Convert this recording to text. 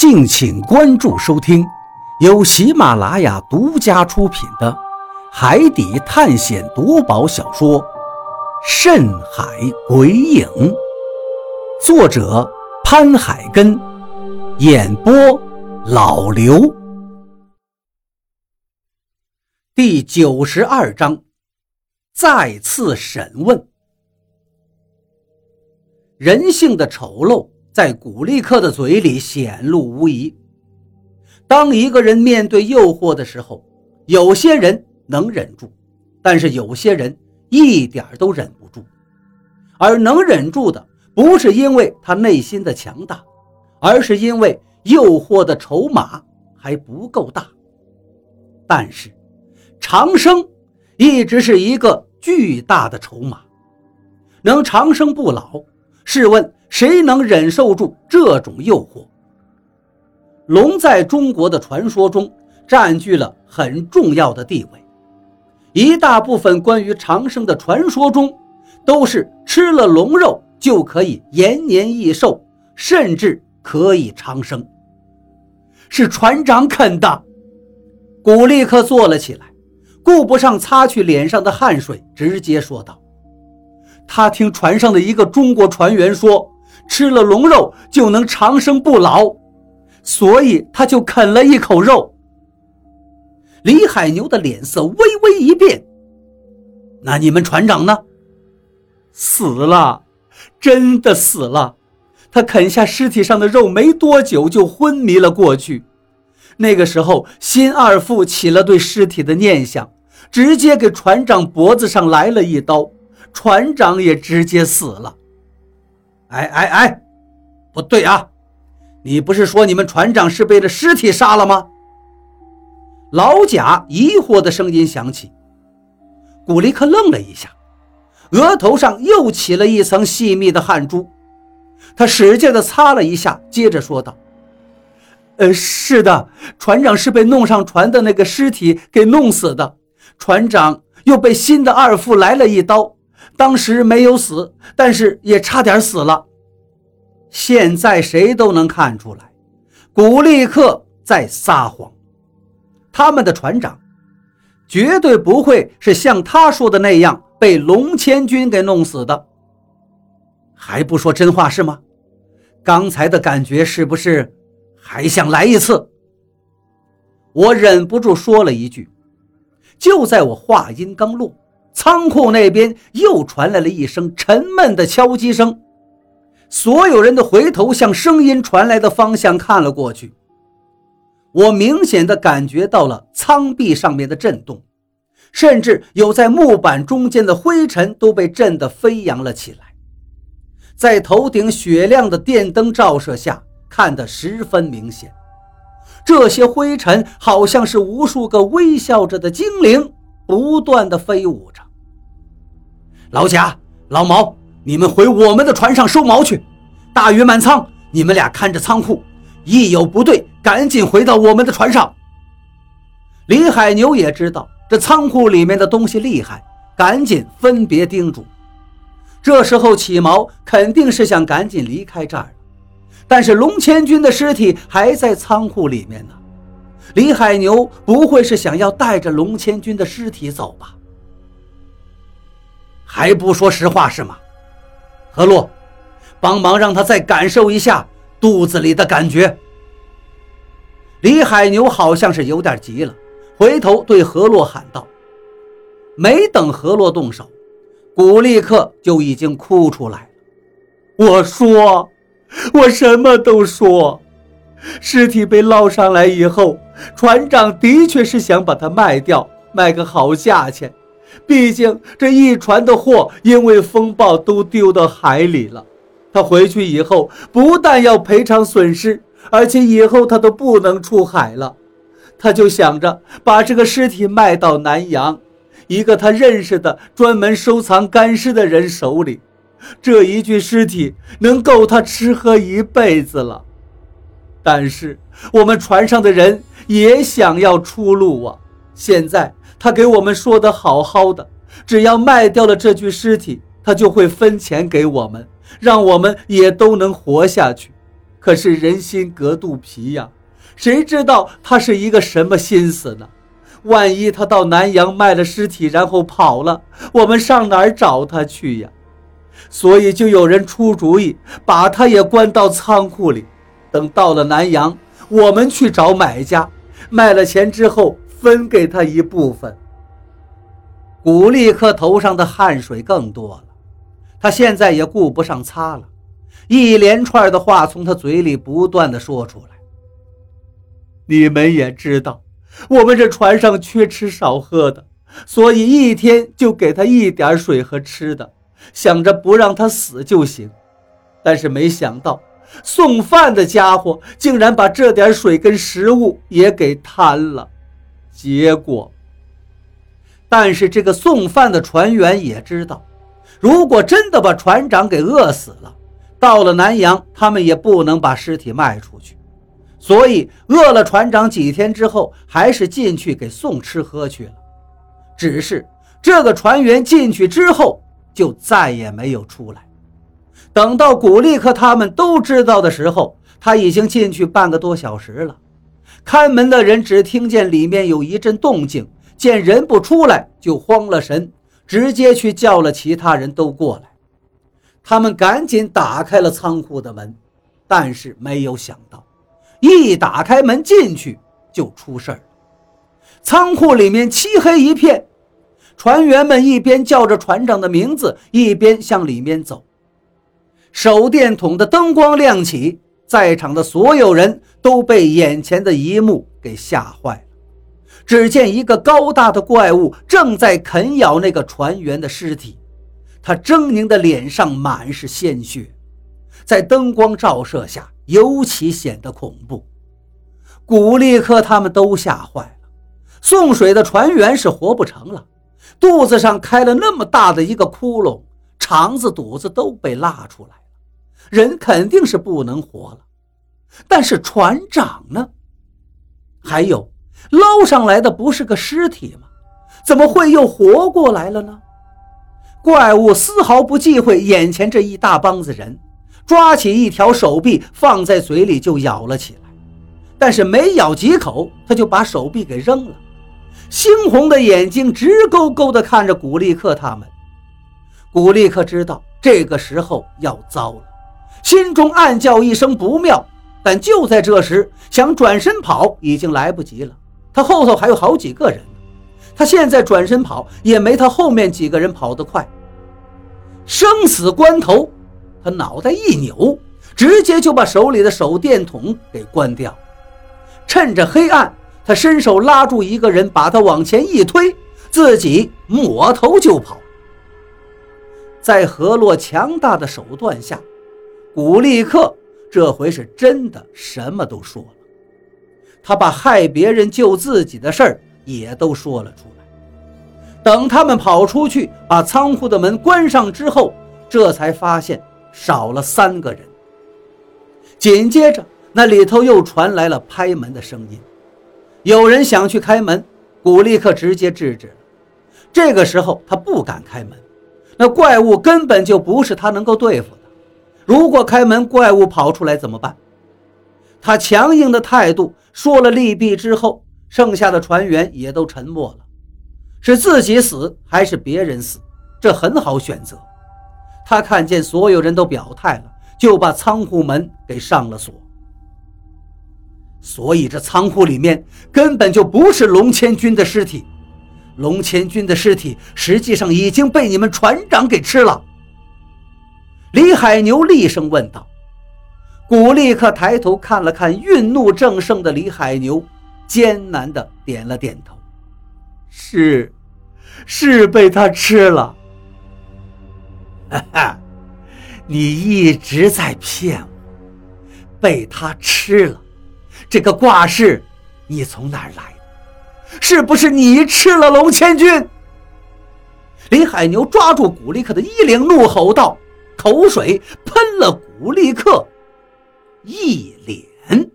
敬请关注收听，由喜马拉雅独家出品的《海底探险夺宝小说》《深海鬼影》，作者潘海根，演播老刘。第九十二章，再次审问。人性的丑陋。在古力克的嘴里显露无遗。当一个人面对诱惑的时候，有些人能忍住，但是有些人一点都忍不住。而能忍住的，不是因为他内心的强大，而是因为诱惑的筹码还不够大。但是，长生一直是一个巨大的筹码，能长生不老。试问？谁能忍受住这种诱惑？龙在中国的传说中占据了很重要的地位，一大部分关于长生的传说中，都是吃了龙肉就可以延年益寿，甚至可以长生。是船长啃的。古立刻坐了起来，顾不上擦去脸上的汗水，直接说道：“他听船上的一个中国船员说。”吃了龙肉就能长生不老，所以他就啃了一口肉。李海牛的脸色微微一变。那你们船长呢？死了，真的死了。他啃下尸体上的肉没多久就昏迷了过去。那个时候，辛二副起了对尸体的念想，直接给船长脖子上来了一刀，船长也直接死了。哎哎哎，不对啊！你不是说你们船长是被这尸体杀了吗？老贾疑惑的声音响起。古力克愣了一下，额头上又起了一层细密的汗珠，他使劲的擦了一下，接着说道：“呃，是的，船长是被弄上船的那个尸体给弄死的，船长又被新的二副来了一刀。”当时没有死，但是也差点死了。现在谁都能看出来，古力克在撒谎。他们的船长绝对不会是像他说的那样被龙千军给弄死的。还不说真话是吗？刚才的感觉是不是还想来一次？我忍不住说了一句。就在我话音刚落。仓库那边又传来了一声沉闷的敲击声，所有人的回头向声音传来的方向看了过去。我明显的感觉到了舱壁上面的震动，甚至有在木板中间的灰尘都被震得飞扬了起来，在头顶雪亮的电灯照射下，看得十分明显。这些灰尘好像是无数个微笑着的精灵。不断的飞舞。老贾、老毛，你们回我们的船上收锚去。大鱼满仓，你们俩看着仓库，一有不对，赶紧回到我们的船上。李海牛也知道这仓库里面的东西厉害，赶紧分别叮嘱。这时候起锚，肯定是想赶紧离开这儿但是龙千军的尸体还在仓库里面呢。李海牛不会是想要带着龙千军的尸体走吧？还不说实话是吗？何洛，帮忙让他再感受一下肚子里的感觉。李海牛好像是有点急了，回头对何洛喊道：“没等何洛动手，古立克就已经哭出来了。我说，我什么都说。”尸体被捞上来以后，船长的确是想把它卖掉，卖个好价钱。毕竟这一船的货因为风暴都丢到海里了。他回去以后不但要赔偿损失，而且以后他都不能出海了。他就想着把这个尸体卖到南洋，一个他认识的专门收藏干尸的人手里。这一具尸体能够他吃喝一辈子了。但是我们船上的人也想要出路啊！现在他给我们说的好好的，只要卖掉了这具尸体，他就会分钱给我们，让我们也都能活下去。可是人心隔肚皮呀，谁知道他是一个什么心思呢？万一他到南阳卖了尸体，然后跑了，我们上哪儿找他去呀？所以就有人出主意，把他也关到仓库里，等到了南阳，我们去找买家，卖了钱之后分给他一部分。古利克头上的汗水更多了，他现在也顾不上擦了，一连串的话从他嘴里不断的说出来。你们也知道，我们这船上缺吃少喝的，所以一天就给他一点水和吃的，想着不让他死就行。但是没想到，送饭的家伙竟然把这点水跟食物也给贪了，结果。但是这个送饭的船员也知道，如果真的把船长给饿死了，到了南洋，他们也不能把尸体卖出去，所以饿了船长几天之后，还是进去给送吃喝去了。只是这个船员进去之后，就再也没有出来。等到古力克他们都知道的时候，他已经进去半个多小时了。看门的人只听见里面有一阵动静。见人不出来，就慌了神，直接去叫了其他人都过来。他们赶紧打开了仓库的门，但是没有想到，一打开门进去就出事儿。仓库里面漆黑一片，船员们一边叫着船长的名字，一边向里面走。手电筒的灯光亮起，在场的所有人都被眼前的一幕给吓坏了。只见一个高大的怪物正在啃咬那个船员的尸体，他狰狞的脸上满是鲜血，在灯光照射下尤其显得恐怖。古力克他们都吓坏了，送水的船员是活不成了，肚子上开了那么大的一个窟窿，肠子肚子都被拉出来，人肯定是不能活了。但是船长呢？还有。捞上来的不是个尸体吗？怎么会又活过来了呢？怪物丝毫不忌讳眼前这一大帮子人，抓起一条手臂放在嘴里就咬了起来。但是没咬几口，他就把手臂给扔了，猩红的眼睛直勾勾地看着古力克他们。古力克知道这个时候要糟了，心中暗叫一声不妙。但就在这时，想转身跑已经来不及了。他后头还有好几个人，他现在转身跑也没他后面几个人跑得快。生死关头，他脑袋一扭，直接就把手里的手电筒给关掉。趁着黑暗，他伸手拉住一个人，把他往前一推，自己抹头就跑。在何洛强大的手段下，古力克这回是真的什么都说了。他把害别人救自己的事儿也都说了出来。等他们跑出去，把仓库的门关上之后，这才发现少了三个人。紧接着，那里头又传来了拍门的声音，有人想去开门，古力克直接制止了。这个时候他不敢开门，那怪物根本就不是他能够对付的。如果开门，怪物跑出来怎么办？他强硬的态度说了利弊之后，剩下的船员也都沉默了。是自己死还是别人死？这很好选择。他看见所有人都表态了，就把仓库门给上了锁。所以这仓库里面根本就不是龙千军的尸体，龙千军的尸体实际上已经被你们船长给吃了。李海牛厉声问道。古立克抬头看了看愠怒正盛的李海牛，艰难地点了点头：“是，是被他吃了。”哈哈，你一直在骗我，被他吃了。这个挂饰，你从哪儿来的？是不是你吃了龙千军？李海牛抓住古立克的衣领，怒吼道，口水喷了古力克。一脸。